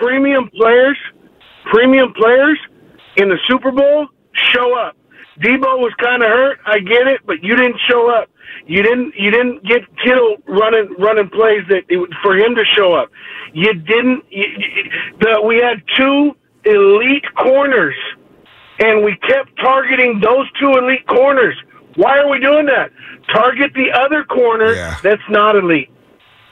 premium players, premium players in the Super Bowl show up. Deebo was kind of hurt, I get it, but you didn't show up. You didn't. You didn't get Kittle running running plays that it, for him to show up. You didn't. You, you, the, we had two elite corners, and we kept targeting those two elite corners. Why are we doing that? Target the other corner Yeah. that's not elite.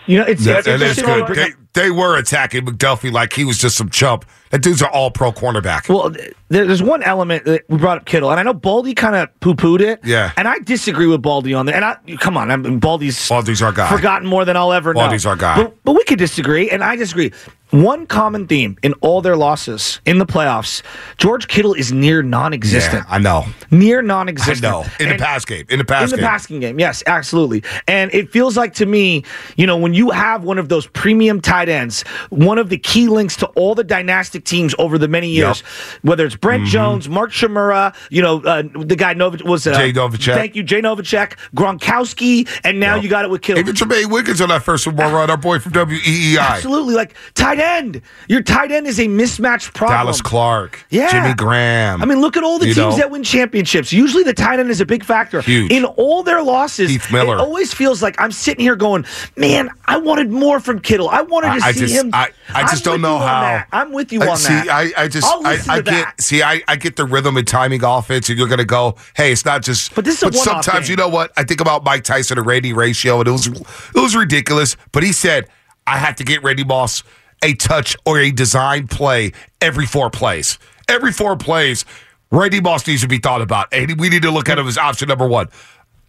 You know, it's, That, it's that is good. They, they were attacking McDuffie like he was just some chump. That dude's an all pro cornerback. Well, there's one element that we brought up Kittle, and I know Baldy kind of poo pooed it. Yeah. And I disagree with Baldy on that. And I come on, I mean, Baldy's Baldy's our guy. forgotten more than I'll ever know. Baldy's our guy. But, but we could disagree, and I disagree. One common theme in all their losses in the playoffs: George Kittle is near non-existent. I know. near non-existent. know. In the And- pass game. In the pass in the game. passing game, yes, absolutely. And it feels like to me, you know, when you have one of those premium tight ends, one of the key links to all the dynastic teams over the many years, whether it's Brent Mm-hmm. Jones, Mark Chmura, you know, uh, the guy Novich was uh, Jay Novacek. Thank you, Jay Novacek, Gronkowski, and now Yep. you got it with Kittle. Even Jermaine Wiggins on that first Super Bowl run, our boy from WEEI. Absolutely, like tight end. Your tight end is a mismatched problem. Dallas Clark. Yeah. Jimmy Graham. I mean, look at all the teams know? that win championships. Usually the tight end is a big factor. Huge. In all their losses, Heath Miller. it always feels like I'm sitting here going, man, I wanted more from Kittle. I wanted to I- see just- him. I- I just I'm don't know how- I'm with you on see, that. I, I just, I, I get, see, I, I get the rhythm and timing offense, and you're going to go, hey, it's not just. But this is one-off sometimes, game. you know what? I think about Mike Tice and Randy ratio, and it was, it was ridiculous. But he said, I have to get Randy Moss a touch or a design play every four plays. Every four plays, Randy Moss needs to be thought about, and we need to look at him as option number one.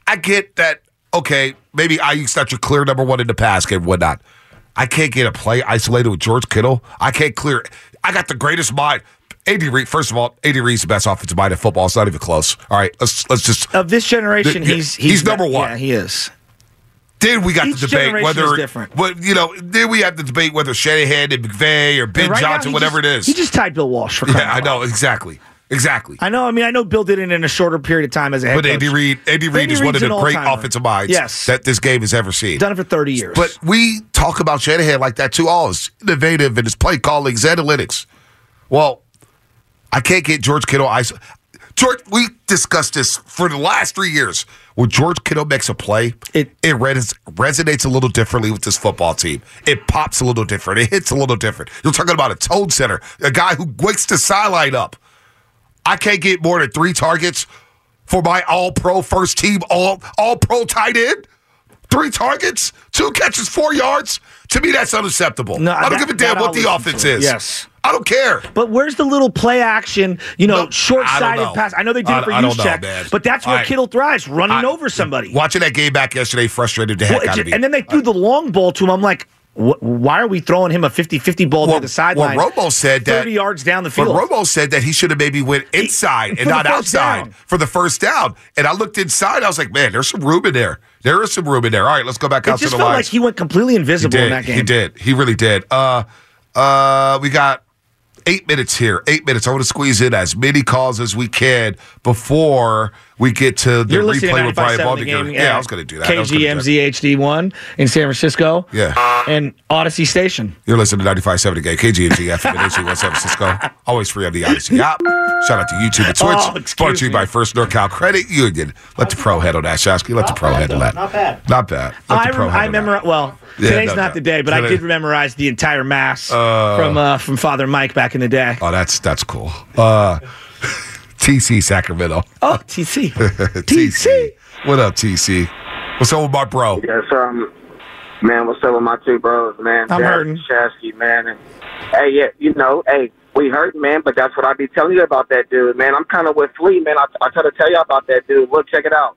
I get that. Okay, maybe Aiyuk's not your clear number one in the pass game, whatnot. I can't get a play isolated with George Kittle. I can't clear. I got the greatest mind. Andy Reid. First of all, Andy Reid's the best offensive mind in football. It's not even close. All right, let's let's just. of this generation, Yeah, he's, he's number one. Yeah, he is. Then we got Each the debate whether different. what you know. Then we have the debate whether Shanahan and McVay or Ben right Johnson, whatever just- it is. He just tied Bill Walsh for yeah, I know exactly, exactly. I know. I mean, I know Bill did it in a shorter period of time as a head But coach. Andy Reid, Andy Reid Andy is one of the great all-timer. offensive minds Yes. that this game has ever seen. Done it for 30 years. But we talk about Shanahan like that too. All it's innovative in his play calling, his analytics. Well, I can't get George Kittle. Iso- George, we discussed this for the last three years. When George Kittle makes a play, It- it, res- resonates a little differently with this football team. It pops a little different. It hits a little different. You're talking about a tone center, a guy who wakes the sideline up. I can't get more than three targets for my all pro first team, all all pro tight end. Three targets, two catches, four yards. To me, that's unacceptable. No, I don't that- give a damn what I'll the offense is. Yes. I don't care. But where's the little play action, you know, No, short-sided pass? I know they did I- it for know, check, but that's where I- Kittle thrives, running I- over somebody. Watching that game back yesterday frustrated the Well, heck it out of me. and then they threw the long ball to him. I'm like, wh- why are we throwing him a 50-50 ball well, to the sideline? well, Romo said that 30 yards down the But field. Romo said that he should have maybe went inside for and not outside down. for the first down. And I looked inside. I was like, man, there's some room in there. There is some room in there. All right, let's go back it out to just the felt lines. like he went completely invisible in that game. He did. He really did. Uh, uh, we got eight minutes here. Eight minutes. I want to squeeze in as many calls as we can before we get to the You're replay to with Brian 95.7 the Baldinger. game. Yeah, I was going to do that. I was gonna do that. KGMZHD1 in San Francisco. Yeah. And Odyssey Station. You're listening to 95.7 again. KGNG FM in AC West San Francisco. Always free on the Odyssey app. Shout out to YouTube and Twitch. Oh, Brought to you me. by First NorCal Credit Union. Let the pro handle that, Shasky. Let the pro bad, handle though. that. Not bad. Not bad. Let I, the pro rem- I handle that. memorize. Well, Yeah, today's no, not no. the day, but I did memorize the entire mass from uh, from Father Mike back in the day. Oh, that's that's cool. Uh, TC Sacramento. Oh, TC. TC. What up, TC? What's up with my bro? Yes, um, man, what's up with my two bros, man? I'm Jack hurting. and Shasky, man. And, hey, yeah, you know, hey, we hurt, man, but that's what I be telling you about that dude, man. I'm kind of with Flea, man. I, I try to tell you about that dude. Look, check it out.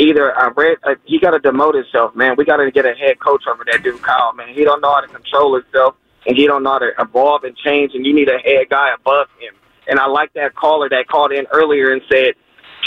Either I read, uh, he got to demote himself, man. We got to get a head coach over that dude, Kyle, man. He don't know how to control himself, and he don't know how to evolve and change, and you need a head guy above him. And I like that caller that called in earlier and said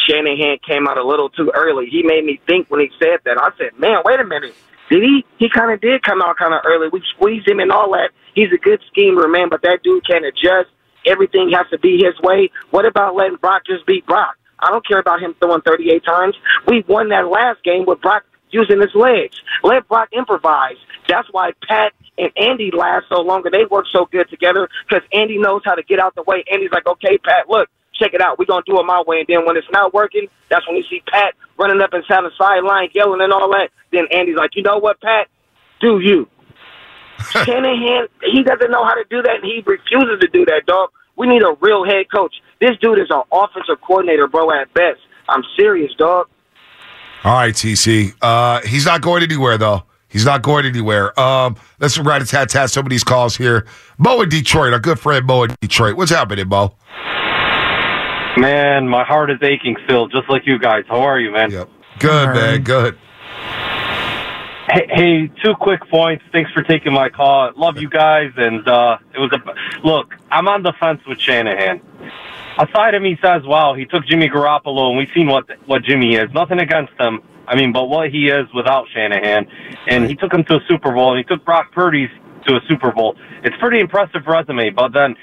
Shanahan came out a little too early. He made me think when he said that. I said, man, wait a minute. Did he? He kind of did come out kind of early. We squeezed him and all that. He's a good schemer, man, but that dude can't adjust. Everything has to be his way. What about letting Brock just beat Brock? I don't care about him throwing 38 times. We won that last game with Brock using his legs. Let Brock improvise. That's why Pat and Andy last so long and they work so good together because Andy knows how to get out the way. Andy's like, okay, Pat, look, check it out. We're going to do it my way. And then when it's not working, that's when you see Pat running up and down the sideline, yelling and all that. Then Andy's like, you know what, Pat? Do you. Shanahan, he doesn't know how to do that, and he refuses to do that, dog. We need a real head coach. This dude is an offensive coordinator, bro, at best. I'm serious, dog. All right, TC. Uh, he's not going anywhere though. He's not going anywhere. Um, let's rat a tat tat some of these calls here. Mo in Detroit, our good friend Mo in Detroit. What's happening, Mo? Man, my heart is aching still, just like you guys. How are you, man? Yep. Good, man. Good. Hey, hey, two quick points. Thanks for taking my call. Love you guys, and uh, it was a look. I'm on the fence with Shanahan. Aside him, he says, "Wow, he took Jimmy Garoppolo, and we've seen what what Jimmy is. Nothing against him. I mean, but what he is without Shanahan, and he took him to a Super Bowl, and he took Brock Purdy to a Super Bowl. It's pretty impressive resume. But then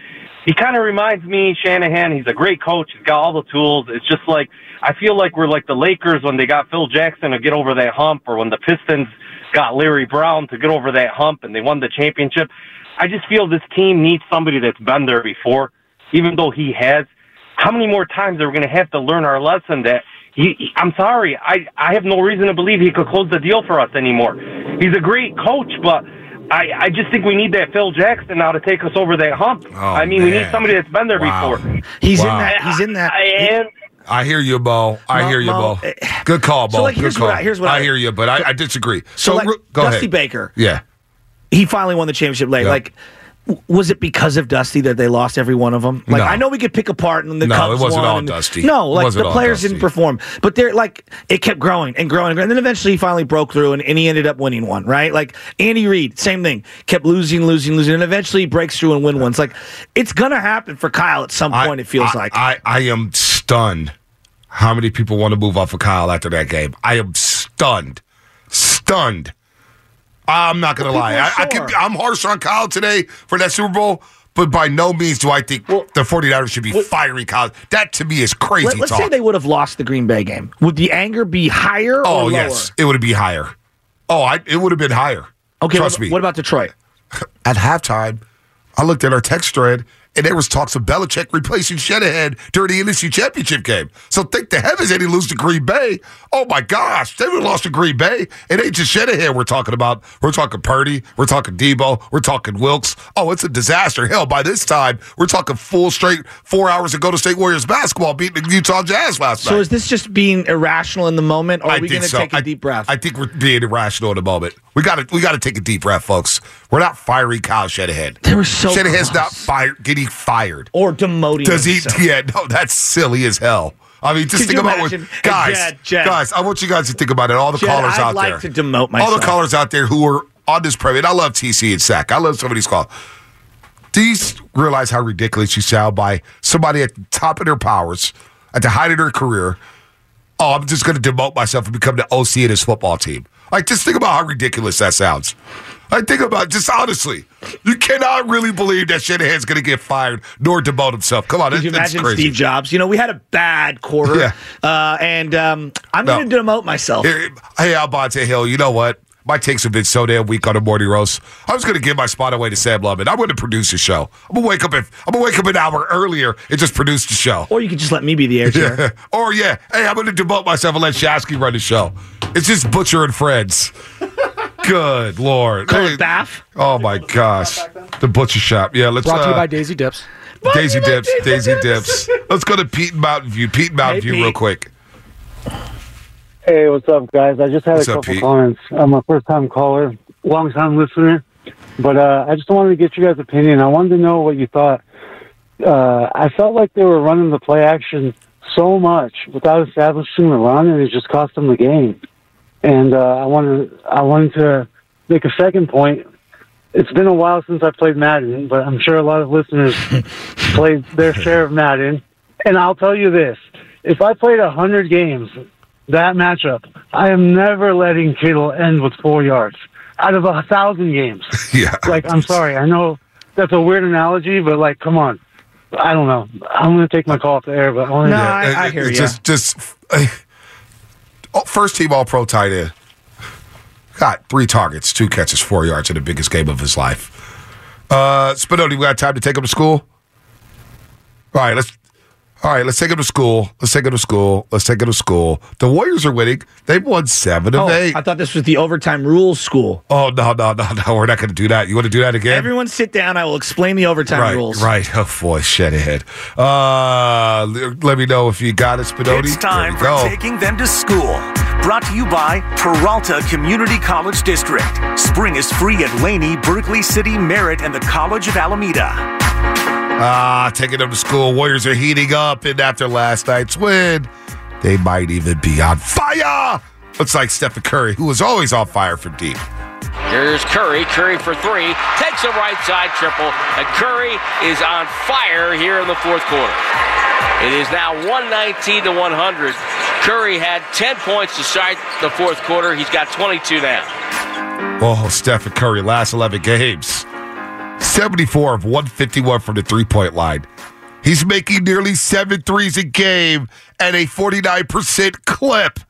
he kind of reminds me Shanahan. He's a great coach. He's got all the tools. It's just like I feel like we're like the Lakers when they got Phil Jackson to get over that hump, or when the Pistons got Larry Brown to get over that hump and they won the championship. I just feel this team needs somebody that's been there before, even though he has. How many more times are we going to have to learn our lesson that he, he- I'm sorry, I, I have no reason to believe he could close the deal for us anymore. He's a great coach, but I, I just think we need that Phil Jackson now to take us over that hump. Oh, I mean, we need somebody that's been there Wow. before. He's Wow. in that. He's in that. I, and I hear you, Bo. I Mo- hear you, Mo, Mo. eh, Good call, Bo. so, like, Good here's call. what I- here's what I I- hear you, but I, I disagree. so, like go Dusty ahead. Baker, Yeah. he finally won the championship late. Yeah. Like, w- was it because of Dusty that they lost every one of them? Like, No. I know we could pick apart and the No, Cubs it wasn't won all and- Dusty. No, like the players didn't perform, but they're like it kept growing and growing and growing. And then eventually he finally broke through and, and he ended up winning one. Right? Like Andy Reid, same thing, kept losing, losing, losing, and eventually he breaks through and win one. It's like it's gonna happen for Kyle at some point. it feels I, like. I, I am stunned how many people want to move off of Kyle after that game. I am stunned. Stunned. I'm not going to Well, lie. I, are I. I'm harsh on Kyle today for that Super Bowl, but by no means do I think Well- the 49ers should be firing Kyle. That to me is crazy Let, us say they would have lost the Green Bay game. Would the anger be higher oh, or lower? yes. It would be higher. Oh, I, it would have been higher. Okay, Trust what, me. what about Detroit? At halftime, I looked at our text thread, and there was talks of Belichick replacing Shanahan during the NFC Championship game. So think the heavens they didn't lose to Green Bay. Oh my gosh, they would have lost to Green Bay. It ain't just Shanahan we're talking about. We're talking Purdy. We're talking Deebo. We're talking Wilkes. Oh, it's a disaster. Hell, by this time, we're talking full straight four hours ago to State Warriors basketball beating the Utah Jazz last night. So is this just being irrational in the moment, or are I we going to so. take a I- deep breath? I think we're being irrational in the moment. We got to we got to take a deep breath, folks. We're not firing Kyle Shanahan. They were so Shanahan's close. not fired. Getting fired. or demoted. Does he? himself. Yeah, no, that's silly as hell. I mean, just Could think about imagine? what Hey, guys, Jed, Jed. guys. I want you guys to think about it. All the Jed, callers I'd out like there, to demote myself. all the callers out there who are on this program. I love TC and Sack. I love some of these calls. Do you realize how ridiculous you sound by somebody at the top of their powers, at the height of their career? Oh, I'm just going to demote myself and become the OC of this football team. Like, just think about how ridiculous that sounds. I think about just honestly, you cannot really believe that Shanahan's going to get fired nor demote himself. Come on, Could that- you that's imagine crazy. Steve Jobs? You know, we had a bad quarter, Yeah. uh, and um, I'm No. going to demote myself. Hey, hey, Albonte Hill, you know what? my takes have been so damn weak on a morning roast. I was going to give my spot away to Sam Lubman. I'm going to produce the show. I'm going to wake up. If, I'm going to wake up an hour earlier and just produce the show. Or you could just let me be the air chair. or yeah, hey, I'm going to demote myself and let Shasky run the show. It's just Butcher and Friends. Good lord. Call Hey, it Bath. Oh my gosh, the butcher shop. Yeah, let's. Brought to you uh, by Daisy Dips. Daisy Brought to you by Dips. Daisy Daisy Dips. Let's go to Pete and Mountain View. Pete and Mountain Hey, View, real Pete. quick. Hey, what's up, guys? I just had What's a up, couple Pete? comments. I'm a first time caller, long time listener, but uh, I just wanted to get you guys' opinion. I wanted to know what you thought. Uh, I felt like they were running the play action so much without establishing the run, and it just cost them the game. And uh, I wanted, I wanted to make a second point. It's been a while since I played Madden, but I'm sure a lot of listeners played their share of Madden. And I'll tell you this: if I played a hundred games, that matchup, I am never letting Kittle end with four yards out of a thousand games. Yeah. Like, I'm sorry, I know that's a weird analogy, but like, come on. I don't know. I'm going to take my call off the air, but I want No. I- I hear you. Just, just uh, oh, first team All Pro tight end. Got three targets, two catches, four yards in the biggest game of his life. Uh, Spinoni, we got time to take him to school. All right, let's. All right, let's take him to school. Let's take him to school. Let's take him to school. The Warriors are winning. They've won seven of Oh, eight. I thought this was the overtime rules school. Oh no, no, no, no! We're not going to do that. You want to do that again? Everyone sit down. I will explain the overtime right, rules. right. Oh boy, shit ahead. Uh, let me know if you got it, Spinoni. It's time for go. taking them to school. Brought to you by Peralta Community College District. Spring is free at Laney, Berkeley City, Merritt, and the College of Alameda. Ah, taking them to school. Warriors are heating up, and after last night's win, they might even be on fire. Looks like Stephen Curry, who was always on fire from deep. Here's Curry. Curry for three. Takes a right side triple. And Curry is on fire here in the fourth quarter. It is now 119 to 100. Curry had 10 points to start the fourth quarter. He's got 22 now. Oh, Stephen Curry, last 11 games. 74 of 151 from the three point line. He's making nearly seven threes a game at a 49% clip.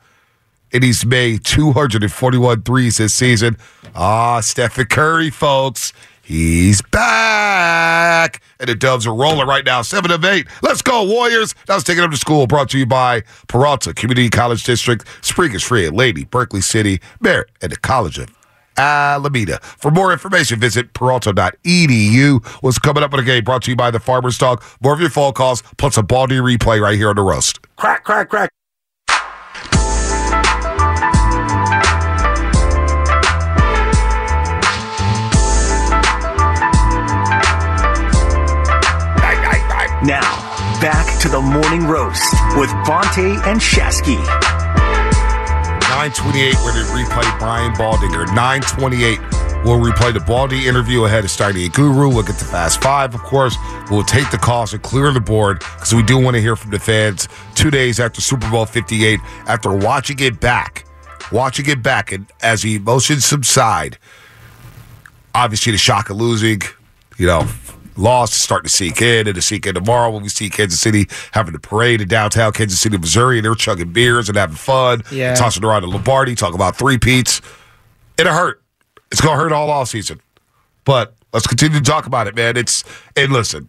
And he's made 241 threes this season. Ah, Stephen Curry, folks. He's back. And the Dubs are rolling right now. Seven of eight. Let's go, Warriors. That was taking them to school. Brought to you by Peralta Community College District. Spring is free at Laney, Berkeley City, Merritt, and the College of Alameda. For more information, visit peralta.edu. What's coming up in the game brought to you by the Farmer's Dog. More of your phone calls, plus a Baldy replay right here on the roast. Crack, crack, crack. Now, back to the morning roast with Bonta and Shasky. 928, we're going to replay Brian Baldinger. 928, we'll replay the Baldy interview ahead of starting a guru. We'll get to Fast Five, of course. We'll take the calls and clear the board because we do want to hear from the fans two days after Super Bowl 58, after watching it back. Watching it back, and as the emotions subside, obviously the shock of losing, you know, loss is starting to sink in, and to sink in tomorrow when we see Kansas City having a parade in downtown Kansas City, Missouri, and they're chugging beers and having fun, Yeah. and tossing around the Lombardi, talk about three peats. It'll hurt. It's gonna hurt all off season. But let's continue to talk about it, man. It's and listen,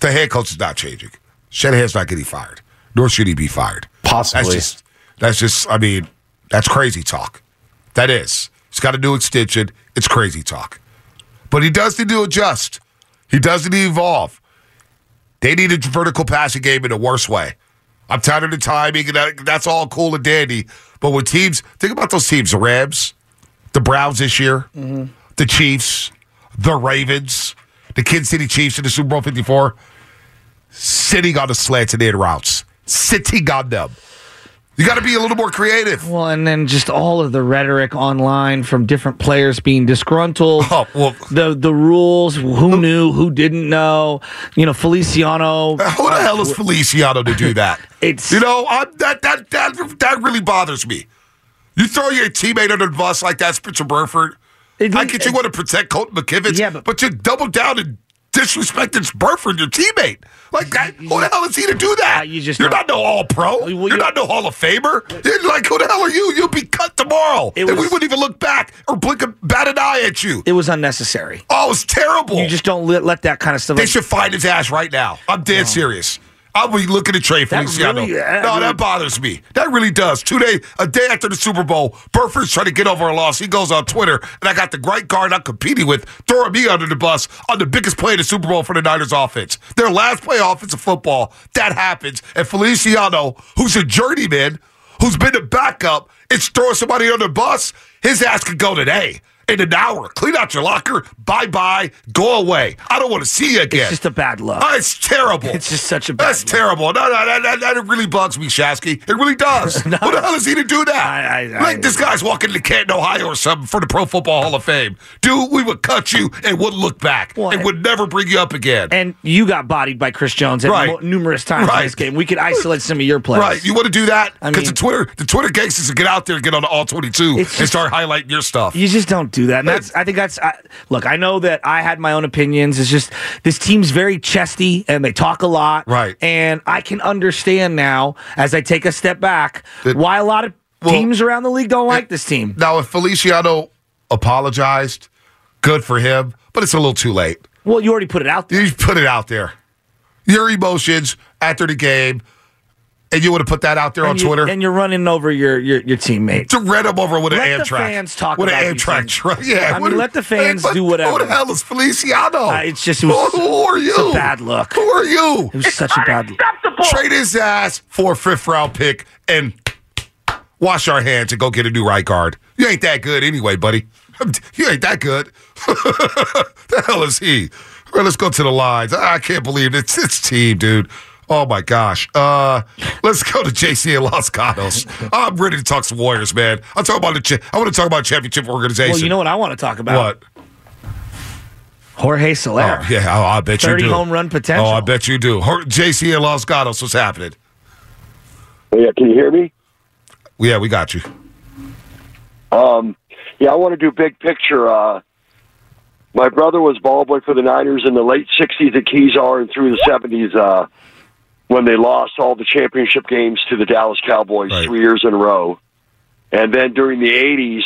the head coach is not changing. Shanahan's not getting fired, nor should he be fired. Possibly. That's just that's just I mean, that's crazy talk. That is. He's got a new extension. It's crazy talk. But he does need to adjust. He doesn't evolve. They need a vertical passing game in a worse way. I'm tired of the timing, and that's all cool and dandy. But when teams, think about those teams the Rams, the Browns this year, mm-hmm. the Chiefs, the Ravens, the Kansas City Chiefs in the Super Bowl 54, sitting on the slants and in routes, sitting on them. You got to be a little more creative. Well, and then just all of the rhetoric online from different players being disgruntled. Oh, well, The the rules, who knew, who didn't know. You know, Feliciano. Uh, who the hell is uh, Feliciano to do that? It's You know, I'm, that that that that really bothers me. You throw your teammate under the bus like that, Spencer Burford. It- I get you want to protect Colton McKivitz, Yeah, but- but you double down and disrespecting Burford, your teammate. Like, that, who the hell is he to do that? Uh, you just You're don't- no All Pro. Well, You're you- not no Hall of Famer. You're like, who the hell are you? You'll be cut tomorrow, It and we wouldn't even look back or blink a bat an eye at you. It was unnecessary. oh, it's terrible. You just don't let, let that kind of stuff. They should find his ass right now. I'm dead serious. I'll be looking to trade That Feliciano. really- no, really- that bothers me. That really does. Two days, a day after the Super Bowl, Burford's trying to get over a loss. He goes on Twitter, and I got the right guard I'm competing with throwing me under the bus on the biggest play in the Super Bowl for the Niners offense. Their last play offensive football. That happens. And Feliciano, who's a journeyman, who's been a backup, is throwing somebody under the bus. His ass could go today. In an hour, clean out your locker, bye bye, go away. I don't want to see you again. It's just a bad look. Oh, it's terrible. It's just such a bad That's look. terrible. No, no, no, that, that really bugs me, Shasky. It really does. What the hell is he to do that? I- I- like I- this guy's walking to Canton, Ohio, or something for the Pro Football Hall of Fame. Dude, we would cut you and wouldn't look back. Well, and would never bring you up again. And you got bodied by Chris Jones at Right. numerous times Right. in this game. We could isolate some of your plays. Right, you want to do that? I Because mean- the Twitter, the Twitter gangsters will get out there and get on the all twenty two and start highlighting your stuff. You just don't do that. And that's, I think that's, I, look, I know that I had my own opinions. It's just, this team's very chesty and they talk a lot. Right. And I can understand now, as I take a step back, That- why a lot of Well- teams around the league don't like this team. now, if Feliciano apologized, good for him, but it's a little too late. Well, you already put it out there. You put it out there. Your emotions after the game, and you would have put that out there on you- Twitter. And you're running over your, your, your teammate. to read him over with an Let the Amtrak. fans talk with about an Amtrak truck. Yeah, I mean, let the fans do whatever. Who the hell is Feliciano? Uh, it's just- it was- who, who are you? it's a bad look. Who are you? It was such a bad look. Trade his ass for a fifth round pick and wash our hands and go get a new right guard. You ain't that good anyway, buddy. You ain't that good. the hell is he? All right, let's go to the lines. I can't believe it. it's it's team, dude. Oh my gosh. Uh, let's go to JC and Los Gatos. I'm ready to talk some Warriors, man. I'm talking about the. Cha- I want to talk about championship organization. Well, you know what I want to talk about? what? Jorge Soler. Oh, yeah, oh, I bet you 30 do. home run potential. Oh, I bet you do. Hor- JC and Los Gatos, what's happening? Yeah, can you hear me? Yeah, we got you. Um, yeah, I want to do big picture. Uh, my brother was ball boy for the Niners in the late '60s at Kezar and through the '70s uh, when they lost all the championship games to the Dallas Cowboys Right. three years in a row, and then during the '80s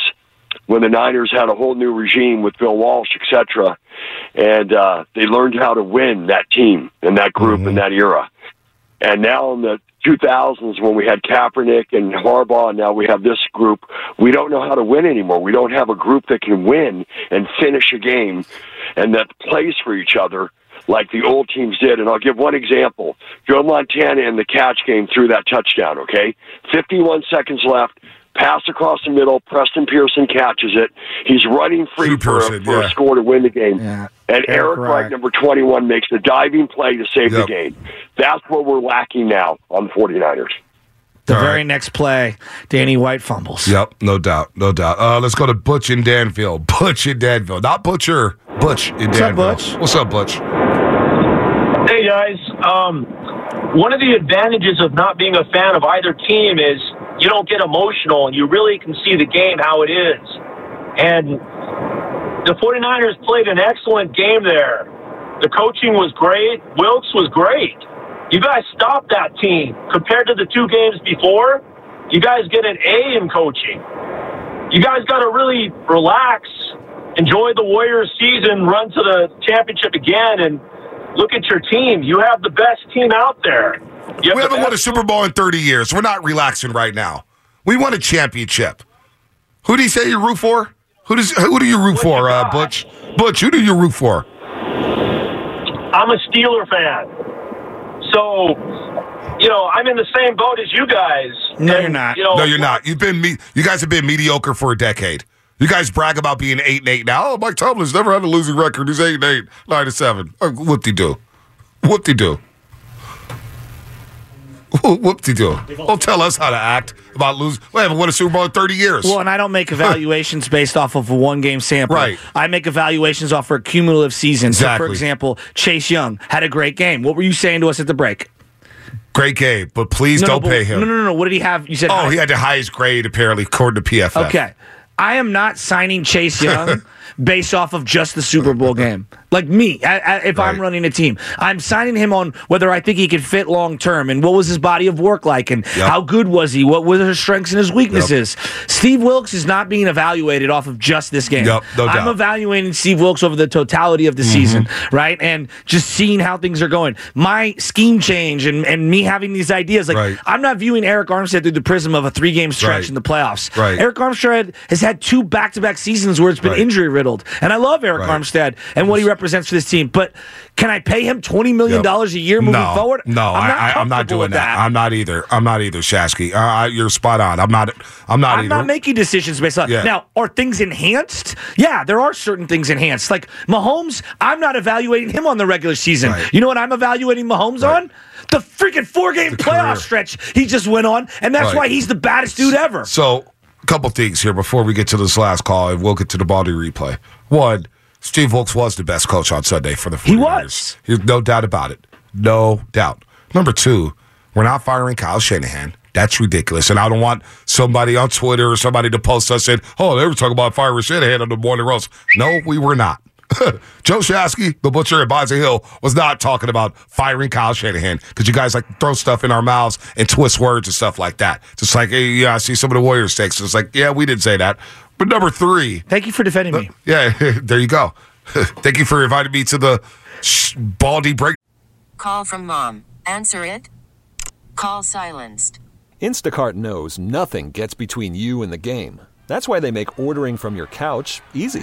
when the Niners had a whole new regime with Bill Walsh, etc., and uh, they learned how to win that team and that group in that era. And now in the 2000s, when we had Kaepernick and Harbaugh, and now we have this group, we don't know how to win anymore. We don't have a group that can win and finish a game and that plays for each other like the old teams did. And I'll give one example. Joe Montana in the catch game threw that touchdown, okay? 51 seconds left. Pass across the middle. Preston Pearson catches it. He's running free for, Pearson, a, for yeah. a score to win the game. Yeah. And Eric Eric Wright. Wright, number 21, makes the diving play to save Yep. the game. That's what we're lacking now on the 49ers. The All very right. next play, Danny White fumbles. Yep, no doubt, no doubt. Uh, let's go to Butch in Danville. Butch in Danville, not Butcher. Butch in What's up, Butch? What's up, Butch? Um, one of the advantages of not being a fan of either team is you don't get emotional and you really can see the game how it is. And the 49ers played an excellent game there. The coaching was great. Wilkes was great. You guys stopped that team compared to the two games before. You guys get an A in coaching. You guys got to really relax, enjoy the Warriors season, run to the championship again, and look at your team. You have the best team out there. Have We the haven't won a Super Bowl in 30 years. We're not relaxing right now. We won a championship. Who do you say you root for? Who does? Who do you root for, uh, Butch? Butch, who do you root for? I'm a Steeler fan. So, you know, I'm in the same boat as you guys. No, And, you're not. You know, No, you're not. You've been me. You guys have been mediocre for a decade. You guys brag about being eight and eight now. Oh, Mike Tomlin's never had a losing record. He's eight and eight, nine and seven. Uh, Whoop de do. Whoop de do. Whoop de do. Don't tell us how to act about losing. We haven't won a Super Bowl in 30 years. Well, and I don't make evaluations based off of a one game sample. Right. I make evaluations off for a cumulative season. So, Exactly. for example, Chase Young had a great game. What were you saying to us at the break? Great game, but please No, no, don't but- pay him. No, no, no, no. What did he have? You said. Oh, high- he had the highest grade apparently, according to PFF. Okay. I am not signing Chase Young based off of just the Super Bowl game. Like me, I, I, if I'm running a team, I'm signing him on whether I think he could fit long term and what was his body of work like and Yep. how good was he, what were his strengths and his weaknesses. Steve Wilkes is not being evaluated off of just this game. Yep, no I'm evaluating Steve Wilkes over the totality of the Mm-hmm. season, right? And just seeing how things are going. My scheme change and, and me having these ideas, like Right. I'm not viewing Arik Armstead through the prism of a three game stretch Right. in the playoffs. Right. Arik Armstead has had two back to back seasons where it's been Right. injury riddled. And I love Arik Right. Armstead and what he represents for this team. But can I pay him $20 million Yep. a year moving no, forward? No, I'm not, I, I'm not doing with that. I'm not either. I'm not either, Shasky. Uh, you're spot on. I'm not. I'm not I'm either. not making decisions based on Yeah. now. Are things enhanced? Yeah, there are certain things enhanced. Like Mahomes, I'm not evaluating him on the regular season. Right. You know what I'm evaluating Mahomes Right. on? The freaking four game playoff career. stretch he just went on, and that's why he's the baddest dude ever. So, a couple things here before we get to this last call, and we'll get to the Baldy replay. One, Steve Wilkes was the best coach on Sunday for the 49ers. He was. There's no doubt about it. No doubt. Number two, we're not firing Kyle Shanahan. That's ridiculous. And I don't want somebody on Twitter or somebody to post us saying, oh, they were talking about firing Shanahan on the morning roast. No, we were not. Joe Shasky, the butcher at Bonta Hill, was not talking about firing Kyle Shanahan because you guys like throw stuff in our mouths and twist words and stuff like that. Just like, hey, yeah, I see some of the Warriors takes. It's like, yeah, we didn't say that. But number three, Thank you for defending me. yeah, there you go. Thank you for inviting me to the sh- Baldy break. Call from mom. Answer it. Call silenced. Instacart knows nothing gets between you and the game. That's why they make ordering from your couch easy.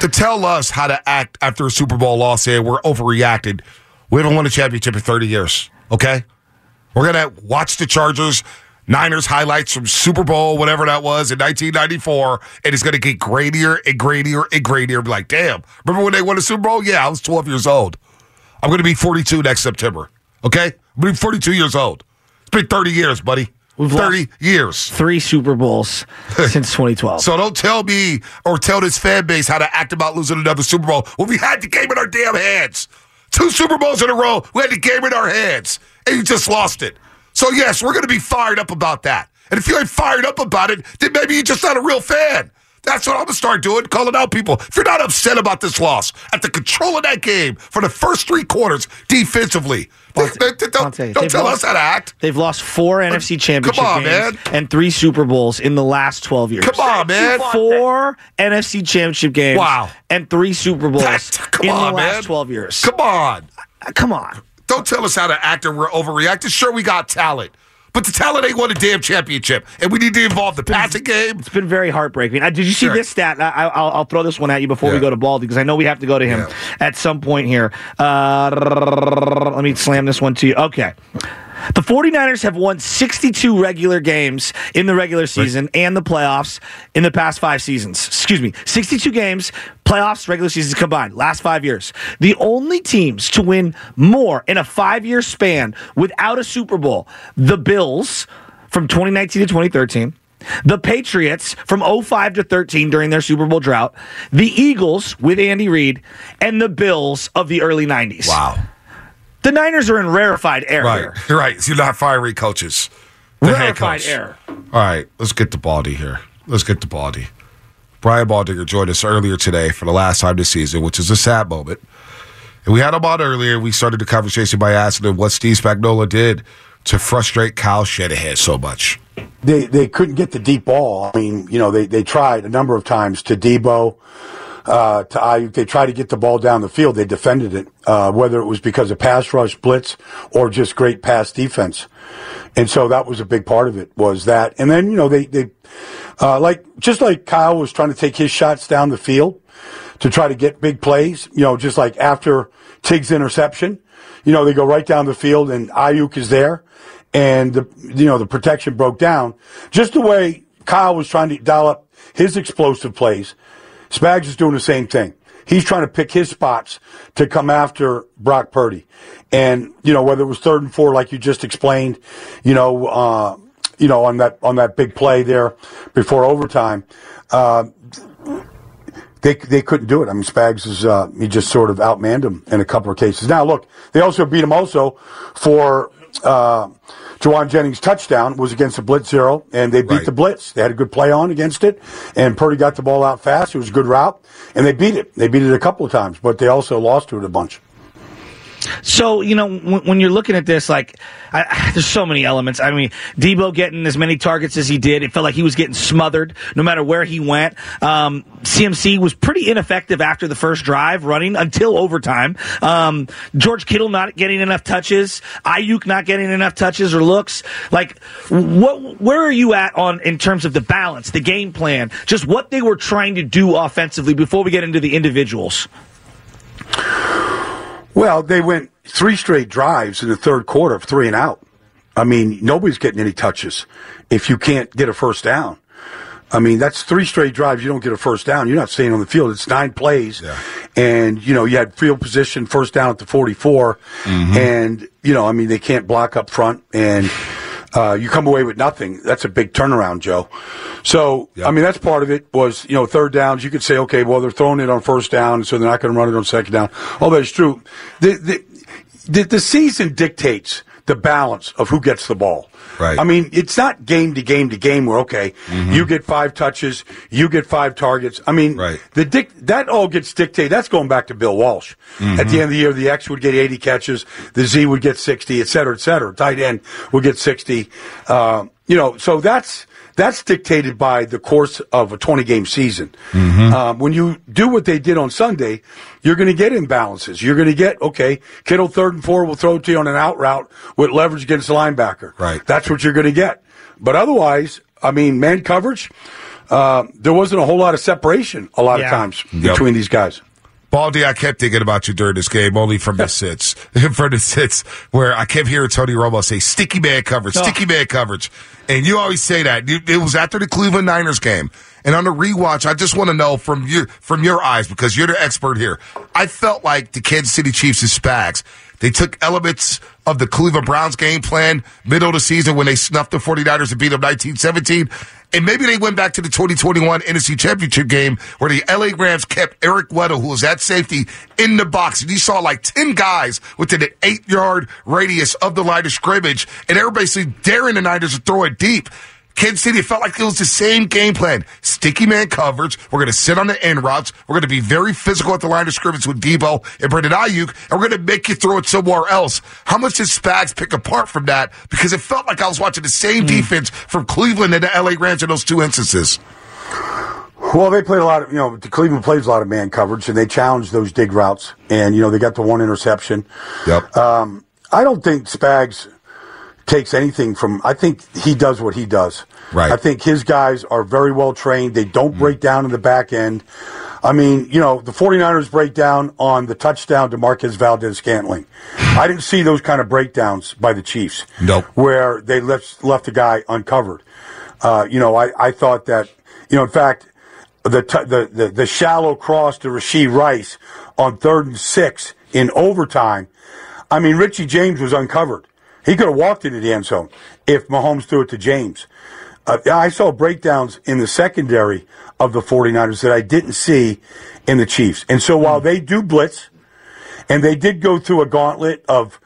To tell us how to act after a Super Bowl loss here, we're overreacted. We haven't won a championship in 30 years. Okay? We're to watch the Chargers, Niners highlights from Super Bowl, whatever that was in 1994, and it's going to get grainier and grainier and grainier. Be like, damn, remember when they won the Super Bowl? Yeah, I was 12 years old. I'm going to be 42 next September. Okay? I'm going to be 42 years old. It's been 30 years, buddy. We've 30 years. Three Super Bowls since 2012. So don't tell me or tell this fan base how to act about losing another Super Bowl when we had the game in our damn hands. Two Super Bowls in a row, we had the game in our hands, and you just lost it. So yes, we're going to be fired up about that. And if you ain't fired up about it, then maybe you're just not a real fan. That's what I'm gonna start doing, calling out people. If you're not upset about this loss, at the control of that game for the first three quarters defensively, don't, Bonta, don't tell lost- us how to act. They've lost four NFC Championship on, games man. and three Super Bowls in the last 12 years. Come on, man. Four NFC Championship games Wow. and three Super Bowls That's- come in on, the last man. 12 years. Come on. Uh, Come on. Don't tell us how to act and we're overreacting. Sure, we got talent. But the talent ain't won a damn championship. And we need to involve the passing game. It's been very heartbreaking. Uh, did you see Sure. this stat? I, I- I'll, I'll throw this one at you before we go to Baldy because I know we have to go to him Yeah. at some point here. Uh, let me slam this one to you. Okay. The 49ers have won 62 regular games in the regular season and the playoffs in the past five seasons. Excuse me, 62 games, playoffs, regular seasons combined, last five years. The only teams to win more in a five year span without a Super Bowl, the Bills from 2019 to 2013. The Patriots from 05 to 13 during their Super Bowl drought, the Eagles with Andy Reid, and the Bills of the early 90s. Wow. The Niners are in rarefied air Right. here. You're right. You're not firing coaches. The Rarefied coach. air. All right. Let's get the Baldy here. Let's get the Baldy. Brian Baldinger joined us earlier today for the last time this season, which is a sad moment. And we had him on earlier. We started the conversation by asking him what Steve Spagnuolo did to frustrate Kyle Shanahan so much. they they couldn't get the deep ball. I mean, you know, they they tried a number of times to Deebo. Uh, to Aiyuk. They tried to get the ball down the field. They defended it, uh, whether it was because of pass rush, blitz, or just great pass defense. And so that was a big part of it was that. And then, you know, they, they, uh, like, just like Kyle was trying to take his shots down the field to try to get big plays, you know, just like after Tig's interception, you know, they go right down the field and Aiyuk is there and the, you know, the protection broke down. Just the way Kyle was trying to dial up his explosive plays, Spags is doing the same thing. He's trying to pick his spots to come after Brock Purdy. And, you know, whether it was third and four, like you just explained, you know, uh, you know, on that, on that big play there before overtime, uh, they, they couldn't do it. I mean, Spags is, uh, he just sort of outmanned him in a couple of cases. Now, look, they also beat him also for, uh, Jauan Jennings' touchdown was against the blitz zero, and they beat Right. the blitz. They had a good play on against it, and Purdy got the ball out fast. It was a good route, and they beat it. They beat it a couple of times, but they also lost to it a bunch. So you know when, you're looking at this, like I, there's so many elements. I mean, Deebo getting as many targets as he did, it felt like he was getting smothered no matter where he went. Um, CMC was pretty ineffective after the first drive running until overtime. Um, George Kittle not getting enough touches, Aiyuk not getting enough touches or looks. Like, what? Where are you at on in terms of the balance, the game plan, just what they were trying to do offensively before we get into the individuals? Well, they went three straight drives in the third quarter of three and out. I mean, nobody's getting any touches if you can't get a first down. I mean, that's three straight drives. You don't get a first down. You're not staying on the field. It's nine plays. And, you know, you had field position first down at the 44. Mm-hmm. And, you know, I mean, they can't block up front. And, uh, you come away with nothing. That's a big turnaround, Joe. So, I mean, that's part of it was, you know, third downs. You could say, okay, well, they're throwing it on first down, so they're not going to run it on second down. All that is true. The, the, the, the season dictates the balance of who gets the ball. Right. I mean, it's not game to game to game where, okay, you get five touches, you get five targets. I mean, the dic- that all gets dictated. That's going back to Bill Walsh. At the end of the year, the X would get 80 catches, the Z would get 60, et cetera, et cetera. Tight end would get 60. Uh, you know, so that's, that's dictated by the course of a 20 game season. Um, when you do what they did on Sunday, you're going to get imbalances. You're going to get, okay, Kittle third and four will throw it to you on an out route with leverage against the linebacker. Right. That's what you're going to get. But otherwise, I mean, man coverage, uh, there wasn't a whole lot of separation a lot Yeah. of times Yep. between these guys. Baldy, I kept thinking about you during this game, only from the sits. from the sits, where I kept hearing Tony Romo say, sticky man coverage, Oh. sticky man coverage. And you always say that. It was after the Cleveland Niners game. And on the rewatch, I just want to know from your, from your eyes, because you're the expert here. I felt like the Kansas City Chiefs and Spags, they took elements of the Cleveland Browns game plan middle of the season when they snuffed the 49ers and beat them 1917. And maybe they went back to the 2021 NFC Championship game where the LA Rams kept Eric Weddle, who was at safety, in the box. And you saw like 10 guys within an eight yard radius of the line of scrimmage. And everybody daring the Niners to throw it deep. Kansas City, it felt like it was the same game plan. Sticky man coverage. We're going to sit on the end routes. We're going to be very physical at the line of scrimmage with Deebo and Brandon Aiyuk, and we're going to make you throw it somewhere else. How much did Spags pick apart from that? Because it felt like I was watching the same defense from Cleveland and the LA Rams in those two instances. Well, they played a lot of, you know, Cleveland plays a lot of man coverage, and they challenged those dig routes, and you know they got the one interception. Yep. Um, I don't think Spags takes anything from. I think he does what he does. Right. I think his guys are very well trained. They don't break down in the back end. I mean, you know, the 49ers break down on the touchdown to Marquez Valdes Scantling. I didn't see those kind of breakdowns by the Chiefs. Nope. Where they left left the guy uncovered. Uh, you know, I, I thought that, you know, in fact, the, t- the, the, the shallow cross to Rashee Rice on third and six in overtime. I mean, Richie James was uncovered. He could have walked into the end zone if Mahomes threw it to James. Uh, I saw breakdowns in the secondary of the 49ers that I didn't see in the Chiefs. And so while they do blitz, and they did go through a gauntlet of,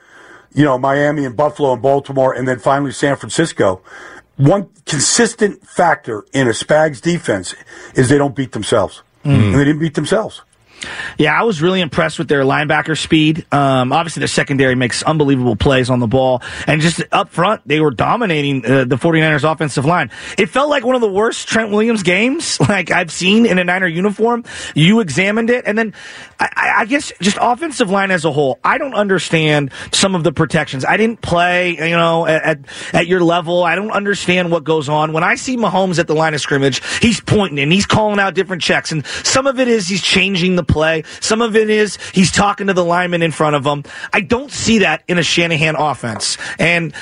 you know, Miami and Buffalo and Baltimore and then finally San Francisco, one consistent factor in a Spags defense is they don't beat themselves. Mm. And they didn't beat themselves. Yeah, I was really impressed with their linebacker speed. Um, obviously, their secondary makes unbelievable plays on the ball. And just up front, they were dominating uh, the 49ers offensive line. It felt like one of the worst Trent Williams games like I've seen in a Niner uniform. You examined it. And then I, I guess just offensive line as a whole, I don't understand some of the protections. I didn't play, you know, at, at your level. I don't understand what goes on. When I see Mahomes at the line of scrimmage, he's pointing and he's calling out different checks. And some of it is he's changing the play. Some of it is he's talking to the lineman in front of him. I don't see that in a Shanahan offense. And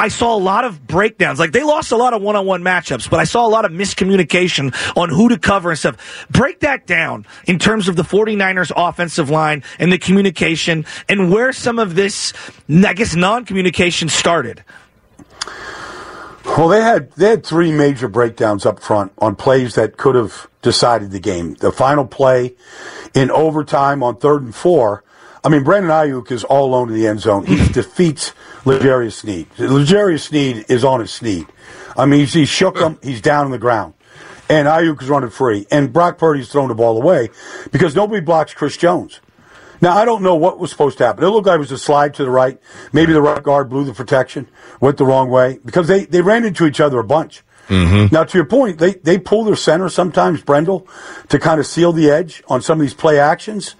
I saw a lot of breakdowns. Like they lost a lot of one-on-one matchups, but I saw a lot of miscommunication on who to cover and stuff. Break that down in terms of the 49ers offensive line and the communication and where some of this, I guess, non-communication started. Well, they had they had three major breakdowns up front on plays that could have decided the game. The final play in overtime on third and four. I mean, Brandon Aiyuk is all alone in the end zone. He defeats L'Jarius Sneed. L'Jarius Sneed is on his Sneed. I mean, he shook him. He's down on the ground. And Aiyuk is running free. And Brock Purdy's throwing the ball away because nobody blocks Chris Jones. Now, I don't know what was supposed to happen. It looked like it was a slide to the right. Maybe the right guard blew the protection, went the wrong way because they, they ran into each other a bunch. Mm-hmm. Now, to your point, they, they pull their center sometimes, Brendel, to kind of seal the edge on some of these play actions.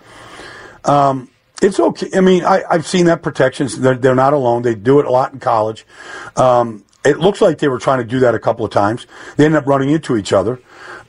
Um, it's okay. I mean, I, I've seen that protections. They're, they're not alone. They do it a lot in college. Um, it looks like they were trying to do that a couple of times. They ended up running into each other.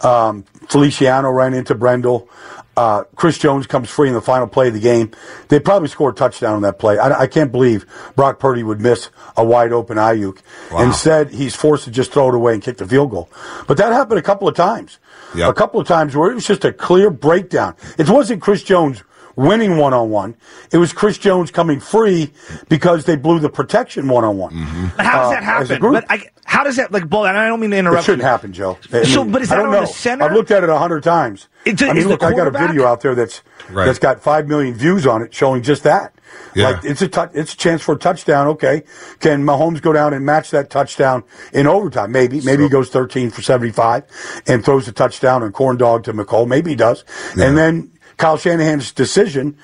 Um, Feliciano ran into Brendel. Uh, Chris Jones comes free in the final play of the game. They probably scored a touchdown on that play. I, I can't believe Brock Purdy would miss a wide open Aiyuk. Wow. Instead, he's forced to just throw it away and kick the field goal. But that happened a couple of times. Yep. A couple of times where it was just a clear breakdown. It wasn't Chris Jones winning one on one. It was Chris Jones coming free because they blew the protection one on one. But how does that Uh, as a happen? But I, how does that like ball? And I don't mean to interrupt. It interrupt. shouldn't you. happen, Joe. I So, mean, but is I that don't on know. the center? I've looked at it a hundred times. Is- I mean, look, I got a video out there that's Right. that's got five million views on it, showing just that. Yeah. Like it's a tou- it's a chance for a touchdown. Okay, can Mahomes go down and match that touchdown in overtime? Maybe. Maybe he goes thirteen for seventy five and throws a touchdown and corn dog to Mecole. Maybe he does. And then Kyle Shanahan's decision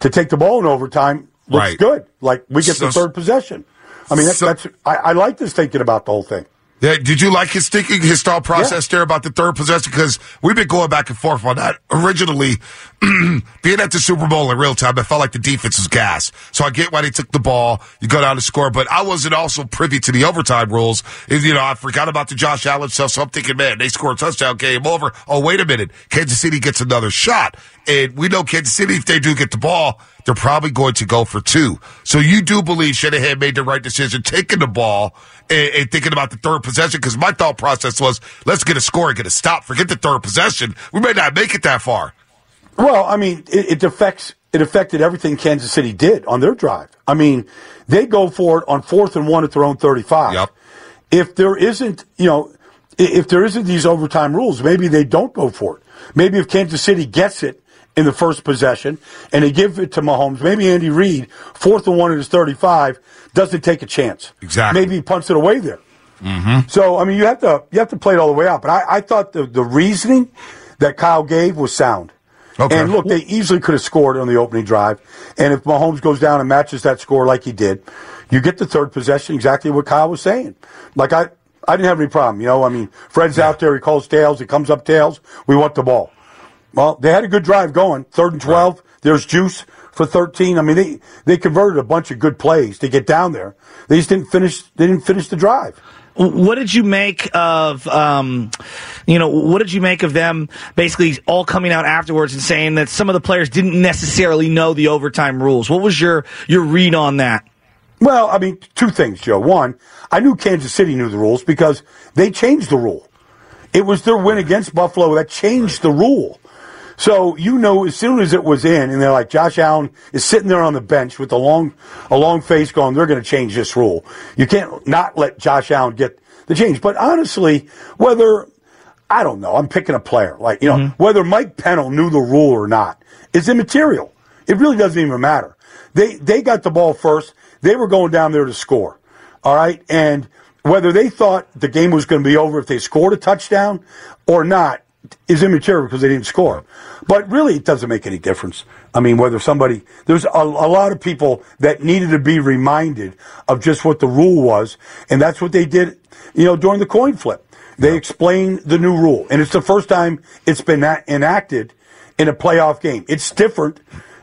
to take the ball in overtime looks Right. good. Like we get So- the third possession. I mean, that's, So- that's I, I like this thinking about the whole thing. Yeah, did you like his thinking, his thought process there about the third possession? Because we've been going back and forth on that. Originally, being at the Super Bowl in real time, I felt like the defense was gas. So I get why they took the ball, you go down to score, but I wasn't also privy to the overtime rules. And, you know, I forgot about the Josh Allen stuff, so I'm thinking, man, they score a touchdown, game over. Oh, wait a minute. Kansas City gets another shot. And we know Kansas City, if they do get the ball, they're probably going to go for two. So you do believe Shanahan made the right decision taking the ball and, and thinking about the third possession? Because my thought process was, let's get a score and get a stop. Forget the third possession. We may not make it that far. Well, I mean, it, it affects it affected everything Kansas City did on their drive. I mean, they go for it on fourth and one at their own thirty-five. Yep. If there isn't, you know, if there isn't these overtime rules, maybe they don't go for it. Maybe if Kansas City gets it in the first possession and they give it to Mahomes, maybe Andy Reid, fourth and one at his thirty-five, doesn't take a chance. Exactly. Maybe he punts it away there. Mm-hmm. So I mean, you have to you have to play it all the way out. But I, I thought the the reasoning that Kyle gave was sound. Okay. And look, they easily could have scored on the opening drive. And if Mahomes goes down and matches that score like he did, you get the third possession. Exactly what Kyle was saying. Like I, I didn't have any problem. You know, I mean, Fred's out there. He calls tails. He comes up tails. We want the ball. Well, they had a good drive going. Third and twelve. There's juice for thirteen. I mean, they they converted a bunch of good plays to get down there. They just didn't finish. They didn't finish the drive. What did you make of, um, you know, what did you make of them basically all coming out afterwards and saying that some of the players didn't necessarily know the overtime rules? What was your your read on that? Well, I mean, two things, Joe. One, I knew Kansas City knew the rules because they changed the rule. It was their win against Buffalo that changed the rule. So you know, as soon as it was in, and they're like, Josh Allen is sitting there on the bench with a long, a long face, going, "They're going to change this rule." You can't not let Josh Allen get the change. But honestly, whether I don't know, I'm picking a player like you know mm-hmm. whether Mike Pennell knew the rule or not is immaterial. It really doesn't even matter. They they got the ball first. They were going down there to score. All right, and whether they thought the game was going to be over if they scored a touchdown or not, is immaterial because they didn't score. But really, it doesn't make any difference. I mean, whether somebody, there's a, a lot of people that needed to be reminded of just what the rule was, and that's what they did, you know, during the coin flip. They explained the new rule, and it's the first time it's been enacted in a playoff game. It's different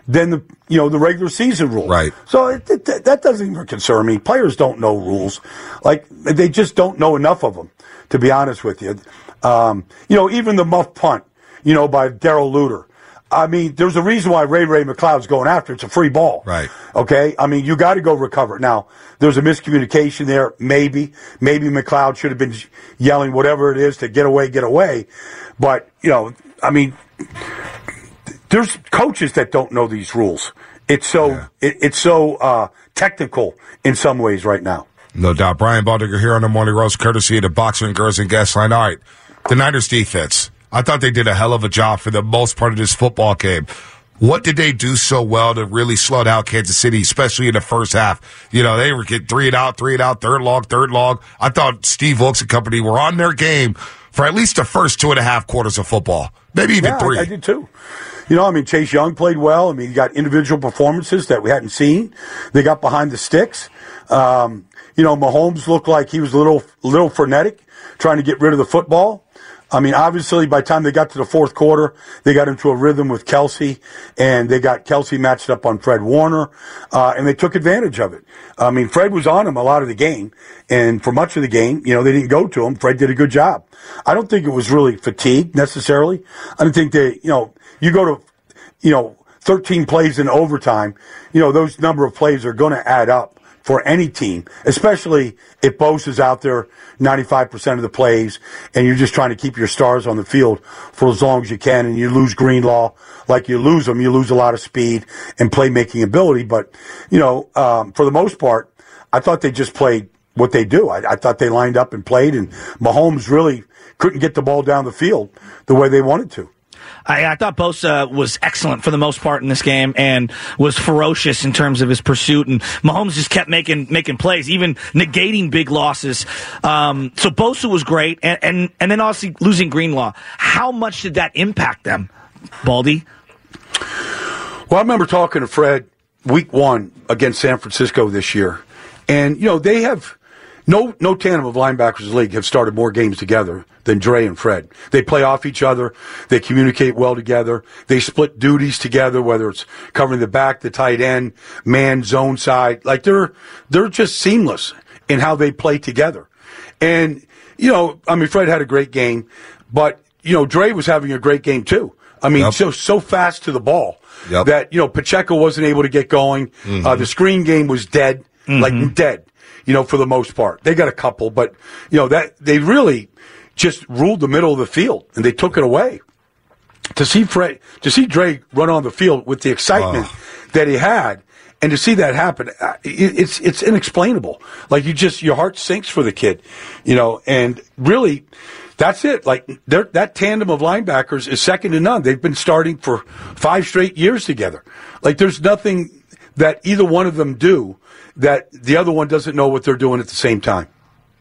than the you know the regular season rule. Right. So it, it, that doesn't even concern me. Players don't know rules, like they just don't know enough of them. To be honest with you, um, you know, even the muff punt, you know, by Darrell Luter. I mean, there's a reason why Ray Ray McCloud's going after. it. It's a free ball. Right. Okay. I mean, you got to go recover. it. Now, there's a miscommunication there. Maybe, maybe McCloud should have been yelling whatever it is to get away, get away. But, you know, I mean, there's coaches that don't know these rules. It's so, it, it's so, uh, technical in some ways right now. No doubt. Brian Baldinger here on the Morning Roast, courtesy of the Boxer and Girls and Guest Line. All right. The Niners defense. I thought they did a hell of a job for the most part of this football game. What did they do so well to really slow down Kansas City, especially in the first half? You know, they were getting three and out, three and out, third log, third log. I thought Steve Wilks and company were on their game for at least the first two and a half quarters of football, maybe even Yeah, I- three. I, did too. You know, I mean, Chase Young played well. I mean, he got individual performances that we hadn't seen. They got behind the sticks. Um, you know, Mahomes looked like he was a little, little frenetic, trying to get rid of the football. I mean, obviously, by the time they got to the fourth quarter, they got into a rhythm with Kelce, and they got Kelce matched up on Fred Warner, uh, and they took advantage of it. I mean, Fred was on him a lot of the game, and for much of the game, you know, they didn't go to him. Fred did a good job. I don't think it was really fatigue necessarily. I don't think they, you know, you go to, you know, 13 plays in overtime, you know, those number of plays are going to add up for any team, especially if Bose is out there 95% of the plays and you're just trying to keep your stars on the field for as long as you can and you lose Greenlaw. Like you lose them, you lose a lot of speed and playmaking ability. But, you know, um, for the most part, I thought they just played what they do. I, I thought they lined up and played and Mahomes really couldn't get the ball down the field the way they wanted to. I, I thought Bosa was excellent for the most part in this game and was ferocious in terms of his pursuit. And Mahomes just kept making making plays, even negating big losses. Um, so Bosa was great, and, and and then obviously losing Greenlaw. How much did that impact them, Baldy? Well, I remember talking to Fred week one against San Francisco this year. And, you know, they have no no tandem of linebackers in the league have started more games together than Dre and Fred. They play off each other. They communicate well together. They split duties together, whether it's covering the back, the tight end, man, zone side. Like they're they're just seamless in how they play together. And, you know, I mean, Fred had a great game, but, you know, Dre was having a great game too. I mean, so so fast to the ball Yep. that you know Pacheco wasn't able to get going. Uh, the screen game was dead, like dead. You know, for the most part, they got a couple, but you know that they really just ruled the middle of the field and they took it away. To see Fred, to see Drake run on the field with the excitement that he had, and to see that happen, it's it's inexplainable. Like you just your heart sinks for the kid, you know, and really. That's it. Like that tandem of linebackers is second to none. They've been starting for five straight years together. Like there's nothing that either one of them do that the other one doesn't know what they're doing at the same time.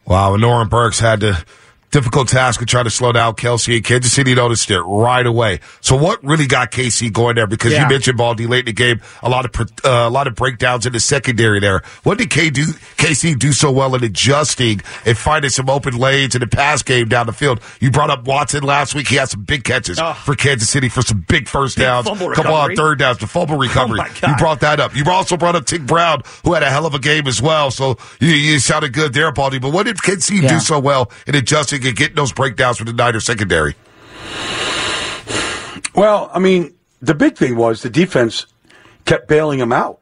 Wow, and Norman Burks had the difficult task of trying to slow down Kelce and Kansas City noticed it right away. So what really got KC going there? Because Yeah. you mentioned Baldy late in the game, a lot of uh, a lot of breakdowns in the secondary there. What did K do, KC do so well in adjusting and finding some open lanes in the pass game down the field? You brought up Watson last week. He had some big catches for Kansas City for some big first downs, couple on third downs, the fumble recovery. my God. you brought that up. You also brought up Tick Brown, who had a hell of a game as well. So you, you sounded good there, Baldy. But what did KC Yeah. do so well in adjusting and getting those breakdowns with the Niners secondary? Well, I mean, the big thing was the defense kept bailing him out.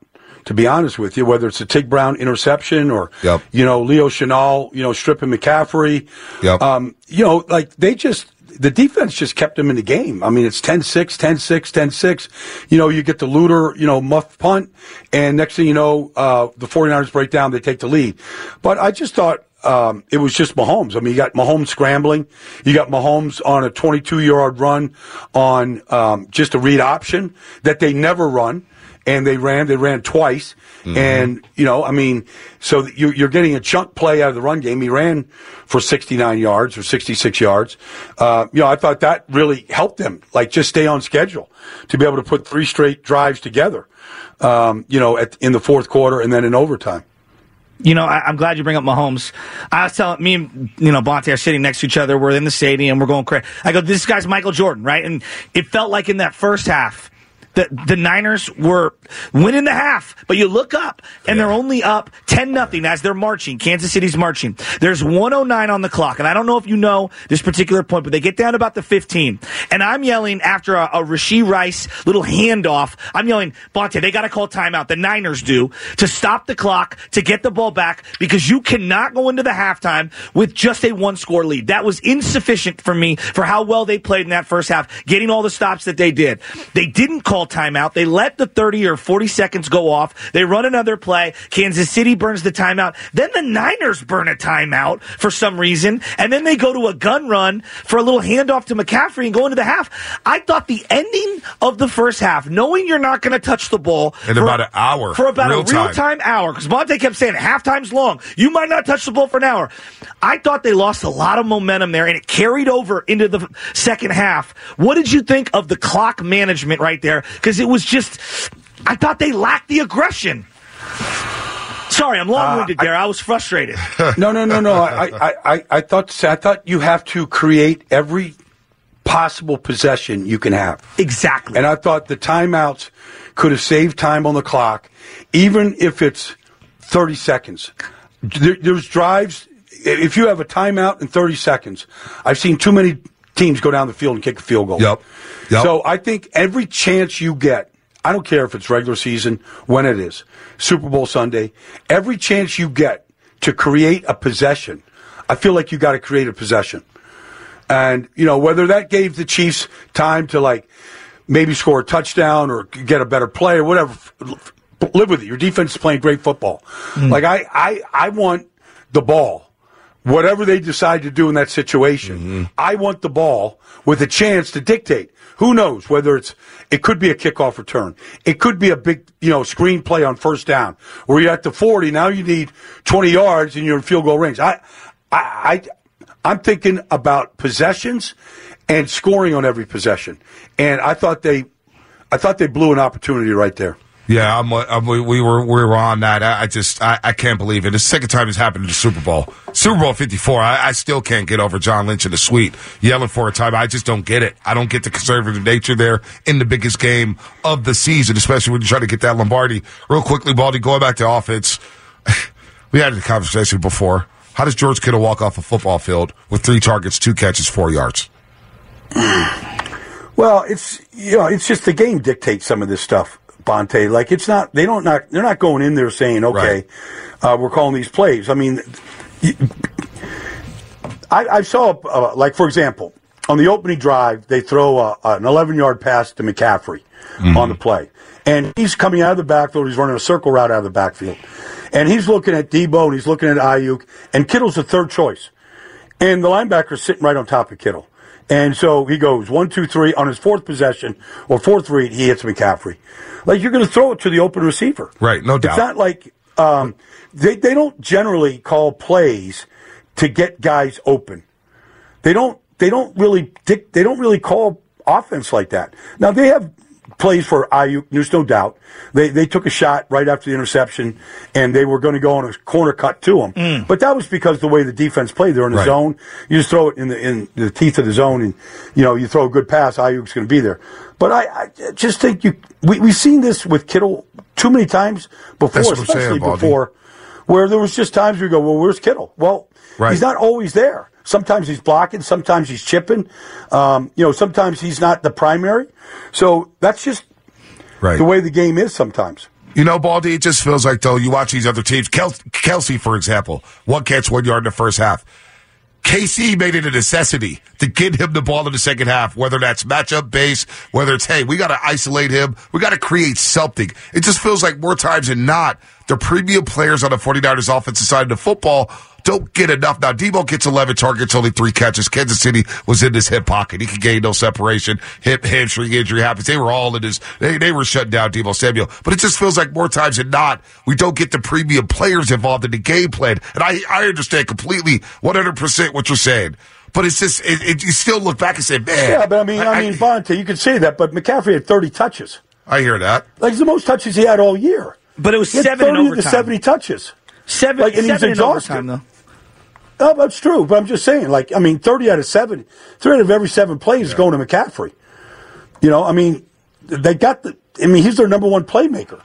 To be honest with you, whether it's a Tig Brown interception or Yep. you know Leo Chenal, you know stripping McCaffrey, Yep. um, you know, like they just the defense just kept them in the game. I mean, it's 10-6, 10-6, 10-6. You know, you get the Luter, you know, muff punt, and next thing you know, uh, the 49ers break down, they take the lead. But I just thought um, it was just Mahomes. I mean, you got Mahomes scrambling. You got Mahomes on a 22 yard run on um, just a read option that they never run. and they ran. They ran twice, Mm-hmm. and you know, I mean, so you're, you're getting a chunk play out of the run game. He ran for 69 yards or 66 yards. Uh, you know, I thought that really helped them, like just stay on schedule to be able to put three straight drives together. Um, you know, at, in the fourth quarter and then in overtime. You know, I, I'm glad you bring up Mahomes. I was telling me and you know Bonta are sitting next to each other. We're in the stadium. We're going crazy. I go, this guy's Michael Jordan, right? And it felt like in that first half. The, the Niners were winning the half, but you look up and they're only up 10 nothing as they're marching. Kansas City's marching. There's 109 on the clock. And I don't know if you know this particular point, but they get down about the 15. And I'm yelling after a, a Rashee Rice little handoff. I'm yelling, Bonta, they got to call timeout. The Niners do to stop the clock, to get the ball back because you cannot go into the halftime with just a one score lead. That was insufficient for me for how well they played in that first half, getting all the stops that they did. They didn't call timeout. They let the 30 or 40 seconds go off. They run another play. Kansas City burns the timeout. Then the Niners burn a timeout for some reason. And then they go to a gun run for a little handoff to McCaffrey and go into the half. I thought the ending of the first half, knowing you're not going to touch the ball In for- about an hour. For about Real a real time. time hour. Because Bonta kept saying halftime's long. You might not touch the ball for an hour. I thought they lost a lot of momentum there and it carried over into the second half. What did you think of the clock management right there? Because it was just, I thought they lacked the aggression. Sorry, I'm long-winded Uh, I- there. I was frustrated. no, no, no, no. I, I, I, I thought I thought you have to create every possible possession you can have. Exactly. And I thought the timeouts could have saved time on the clock, even if it's 30 seconds. There, there's drives. If you have a timeout in 30 seconds, I've seen too many teams go down the field and kick a field goal. Yep. Yep. So I think every chance you get, I don't care if it's regular season, when it is, Super Bowl Sunday, every chance you get to create a possession, I feel like you got to create a possession. And, you know, whether that gave the Chiefs time to like maybe score a touchdown or get a better play or whatever, live with it. Your defense is playing great football. Hmm. Like I, I, I want the ball. Whatever they decide to do in that situation, I want the ball with a chance to dictate. Who knows whether it's it could be a kickoff return, it could be a big you know screen play on first down, where you're at the forty now you need twenty yards and you're in field goal range. I, I, I I'm thinking about possessions and scoring on every possession, and I thought they, I thought they blew an opportunity right there. Yeah, I'm, uh, I'm, we we were we were on that. I, I just I, I can't believe it. The second time it's happened in the Super Bowl. Super Bowl 54. I, I still can't get over John Lynch in the suite yelling for a time. I just don't get it. I don't get the conservative nature there in the biggest game of the season, especially when you try to get that Lombardi. Real quickly, Baldy, going back to offense. we had a conversation before. How does George Kittle walk off a football field with three targets, two catches, four yards? Well, it's you know, it's just the game dictates some of this stuff, Bonta. Like it's not they don't not they're not going in there saying, okay, uh, we're calling these plays. I mean, I, I saw uh, like for example on the opening drive they throw a, an 11 yard pass to McCaffrey on the play, and he's coming out of the backfield. He's running a circle route out of the backfield, and he's looking at Deebo and he's looking at Aiyuk, and Kittle's the third choice, and the linebacker's sitting right on top of Kittle. And so he goes one, two, three on his fourth possession or fourth read. He hits McCaffrey. Like you're going to throw it to the open receiver. Right, no doubt. It's not like um, they they don't generally call plays to get guys open. They don't they don't really dic- they don't really call offense like that. Now they have plays for Aiyuk. There's no doubt. They they took a shot right after the interception, and they were going to go on a corner cut to him. But that was because the way the defense played. They're in the Right. zone. You just throw it in the in the teeth of the zone, and you know you throw a good pass. Aiyuk's going to be there. But I, I just think you we we've seen this with Kittle too many times before, saying, especially Baldy. before where there was just times we go, well, where's Kittle? Well, Right. he's not always there. Sometimes he's blocking, sometimes he's chipping. Um, you know, sometimes he's not the primary. So that's just Right. the way the game is sometimes. You know, Baldy, it just feels like, though, you watch these other teams. Kel- Kelce, for example, one catch, one yard in the first half. KC made it a necessity to get him the ball in the second half, whether that's matchup base, whether it's, hey, we got to isolate him. We got to create something. It just feels like more times than not, the premium players on the 49ers offensive side of the football don't get enough. Now, Deebo gets 11 targets, only three catches. Kansas City was in his hip pocket. He could gain no separation. Hip, hamstring injury happens. They were all in his, they, they were shutting down Deebo Samuel. But it just feels like more times than not, we don't get the premium players involved in the game plan. And I, I understand completely 100% what you're saying. But it's just, it, it, you still look back and say, man. Yeah, but I mean, I, mean, Bonta, you can say that, but McCaffrey had 30 touches. I hear that. Like, it's the most touches he had all year. But it was He had seven in 30 to 70 touches. Seven, Like, and he was seven in exhausted. overtime, though. No, that's true. But I'm just saying, like, I mean, 30 out of seven, three out of every seven plays is going to McCaffrey. You know, I mean, they got the, I mean, he's their number one playmaker.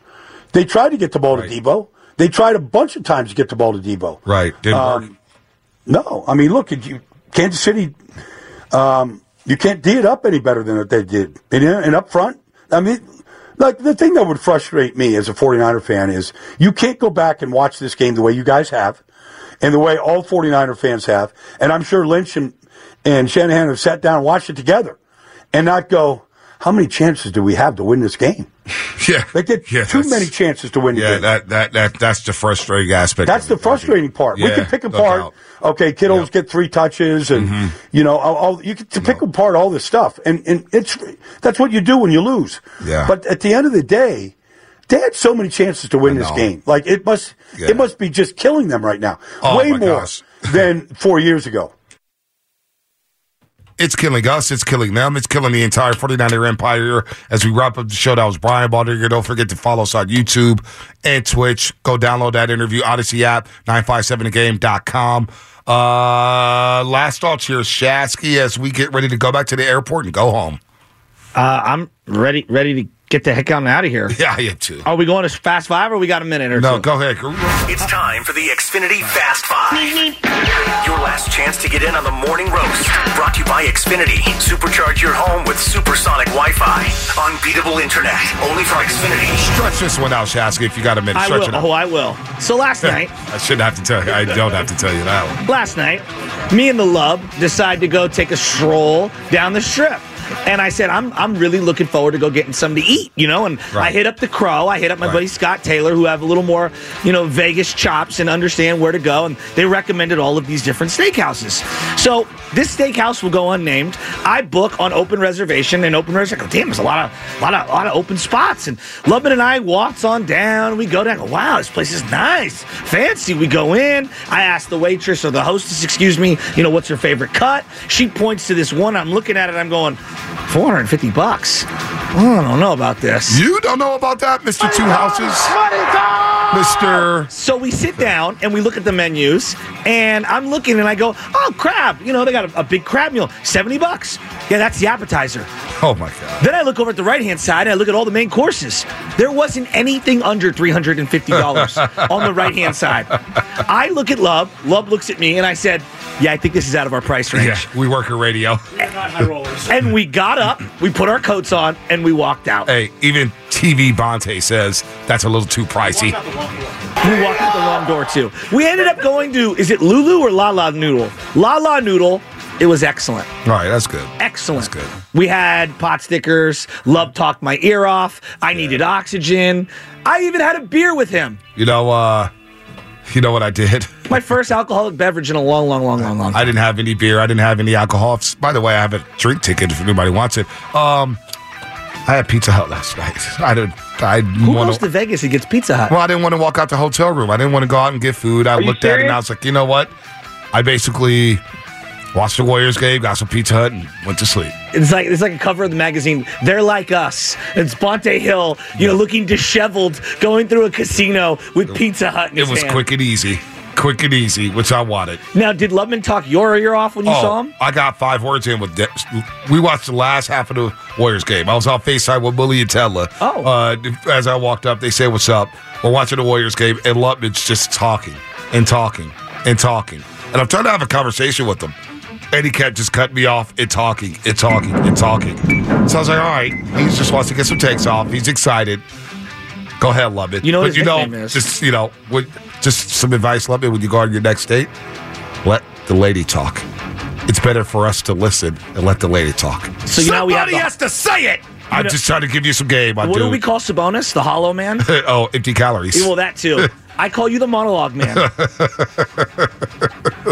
They tried to get the ball to Deebo. They tried a bunch of times to get the ball to Deebo. Right. Didn't work. Um, no, I mean, look, you, Kansas City, um, you can't D it up any better than what they did. And, and up front, I mean, like the thing that would frustrate me as a 49er fan is you can't go back and watch this game the way you guys have and the way all 49er fans have. And I'm sure Lynch and, and Shanahan have sat down and watched it together and not go, how many chances do we have to win this game? Yeah. They get Yeah, too many chances to win the Yeah, game. that, that, that, that's the frustrating aspect. That's the frustrating part. we can pick apart. Okay, kiddos get three touches, and Mm-hmm. you know, all, all, you can to pick apart all this stuff, and and it's that's what you do when you lose. Yeah. But at the end of the day, they had so many chances to win this game. Like it must, Yeah. it must be just killing them right now. Oh, Way more gosh. than four years ago. It's killing us. It's killing them. It's killing the entire 49er empire. As we wrap up the show, that was Brian Baldinger. Don't forget to follow us on YouTube and Twitch. Go download that interview, Audacy app, 957thegame.com. Uh, last thoughts here, Shasky, as we get ready to go back to the airport and go home. Uh, I'm ready, ready to get the heck on out of here. Yeah, I am too. Are we going to fast five, or we got a minute or No, two? go ahead. It's time for the Xfinity Fast Five. Your last chance to get in on the morning roast. Brought to you by Xfinity. Supercharge your home with supersonic Wi-Fi. Unbeatable internet. Only from Xfinity. Stretch this one out, Shasky, if you got a minute. I Stretch will. it out. Oh, I will. So last night, I shouldn't have to tell you. I don't have to tell you that one. last night, me and the love decide to go take a stroll down the strip. And I said, I'm I'm really looking forward to go getting something to eat, you know. And I hit up the Crow. I hit up my Right. buddy Scott Taylor, who have a little more, you know, Vegas chops and understand where to go. And they recommended all of these different steakhouses. So this steakhouse will go unnamed. I book on open reservation and open reservation. I go, damn, there's a lot of lot of lot of open spots. And Lubman and I walks on down. We go down. I go, wow, this place is nice, fancy. We go in. I ask the waitress or the hostess, excuse me, you know, what's her favorite cut? She points to this one. I'm looking at it. I'm going, 450 bucks. I don't know about this. You don't know about that, Mr. Two Houses? Mr. So we sit down and we look at the menus, and I'm looking and I go, oh, crab. You know, they got a, a big crab meal, 70 bucks. Yeah, that's the appetizer. Oh, my God. Then I look over at the right hand side and I look at all the main courses. There wasn't anything under $350 on the right hand side. I look at Love, Love looks at me, and I said, yeah, I think this is out of our price range. Yeah, we work at radio. And we got up, we put our coats on, and we walked out. Hey, even TV Bonta says that's a little too pricey. We walked out the wrong door too. We ended up going to is it Lulu or La La Noodle? La La Noodle. It was excellent. All right, that's good. Excellent. That's good. We had pot stickers. Love talked my ear off. I needed oxygen. I even had a beer with him. You know, uh, you know what I did? My first alcoholic beverage in a long, long, long, long, long. I didn't have any beer. I didn't have any alcohol. By the way, I have a drink ticket if anybody wants it. Um, I had Pizza Hut last night. I didn't. I Who want goes to Vegas and gets Pizza Hut? Well, I didn't want to walk out the hotel room. I didn't want to go out and get food. I Are looked at it and? I was like, you know what? I basically watched the Warriors game, got some Pizza Hut, and went to sleep. It's like it's like a cover of the magazine. They're like us. It's Bonta Hill, you know, looking disheveled, going through a casino with Pizza Hut. In It was hand. quick and easy. Quick and easy, which I wanted. Now, did Lubman talk your ear off when you saw him? Oh, I got five words in with. De- we watched the last half of the Warriors game. I was on FaceTime with Willie and Tella. Oh. Uh, as I walked up, they say, "What's up?" We're watching the Warriors game, and Lutman's just talking and talking and talking, and I'm trying to have a conversation with him. He kept just cutting me off and talking and talking and talking. So I was like, all right, he just wants to get some takes off. He's excited. Go ahead, Lubman. You know what but you know, is? just you know, what, just some advice, Lubman, when you go on your next date, let the lady talk. It's better for us to listen and let the lady talk. So you know we have the, to say it. I'm just trying to give you some game. I'm What do doing- we call Sabonis? The Hollow Man? oh, empty calories. Yeah, well, that too. I call you the monologue man.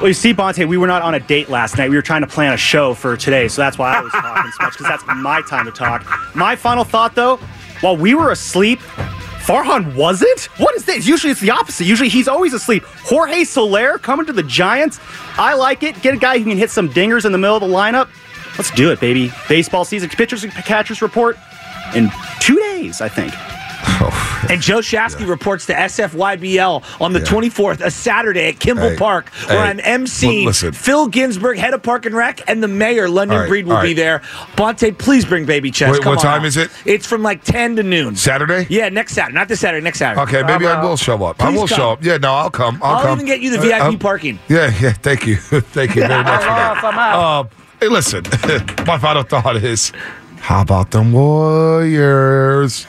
Well, you see, Bonta, we were not on a date last night. We were trying to plan a show for today, so that's why I was talking so much, because that's my time to talk. My final thought, though, while we were asleep, Farhan wasn't? What is this? Usually it's the opposite. Usually he's always asleep. Jorge Soler coming to the Giants. I like it. Get a guy who can hit some dingers in the middle of the lineup. Let's do it, baby. Baseball season, pitchers and catchers report in two days, I think. And Joe Shasky reports to SFYBL on the 24th, a Saturday at Kimball Hey, Park, where hey, I'm emceeing. listen. Phil Ginsburg, head of Park and Rec, and the mayor, London All right, Breed, will all be there. Bonta, please bring baby chest. Wait, Come what on time out. is it? It's from like 10 to noon. Saturday? Yeah, next Saturday. Not this Saturday, next Saturday. Okay, maybe I will show up. I will come. show up. Yeah, no, I'll come. I'll, I'll come. even get you the Uh, VIP um, parking. Yeah, yeah. Thank you, thank you very much for that. Um, hey, listen. my final thought is, how about them Warriors?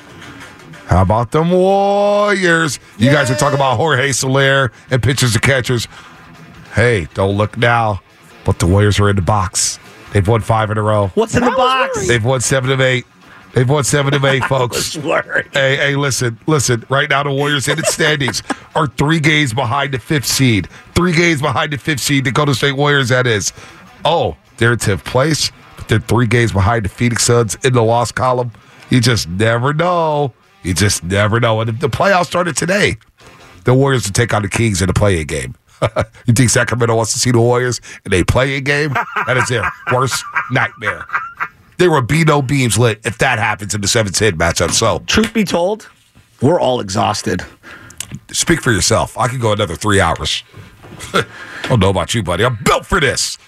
How about them Warriors? You guys are talking about Jorge Soler and pitchers and catchers. Hey, don't look now, but the Warriors are in the box. They've won five in a row. What's in the box? They've won seven of eight. They've won seven of eight, folks. Hey, hey, listen, listen. Right now, the Warriors in its standings are three games behind the fifth seed. Three games behind the fifth seed. The Golden State Warriors, that is. Oh, they're in 10th place, but they're three games behind the Phoenix Suns in the loss column. You just never know. You just never know. And if the playoffs started today, the Warriors would take on the Kings in a play-in game. you think Sacramento wants to see the Warriors in a play-in game? That is their worst nightmare. There will be no beams lit if that happens in the seventh seed matchup. So, Truth be told, we're all exhausted. speak for yourself. I could go another three hours. I don't know about you, buddy. I'm built for this.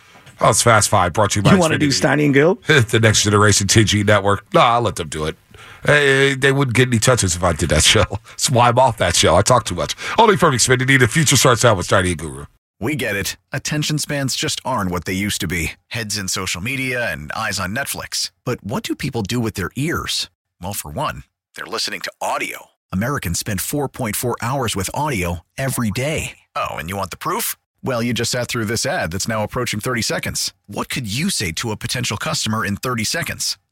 Oh, it's Fast Five brought to you by You want to do Steiny and Goo? the next generation TG network. No, I'll let them do it. Hey, they wouldn't get any touches if I did that show. That's why I'm off that show. I talk too much. Only from Xfinity. The future starts out with and Guru. We get it. Attention spans just aren't what they used to be heads in social media and eyes on Netflix. But what do people do with their ears? Well, for one, they're listening to audio. Americans spend 4.4 hours with audio every day. Oh, and you want the proof? Well, you just sat through this ad that's now approaching 30 seconds. What could you say to a potential customer in 30 seconds?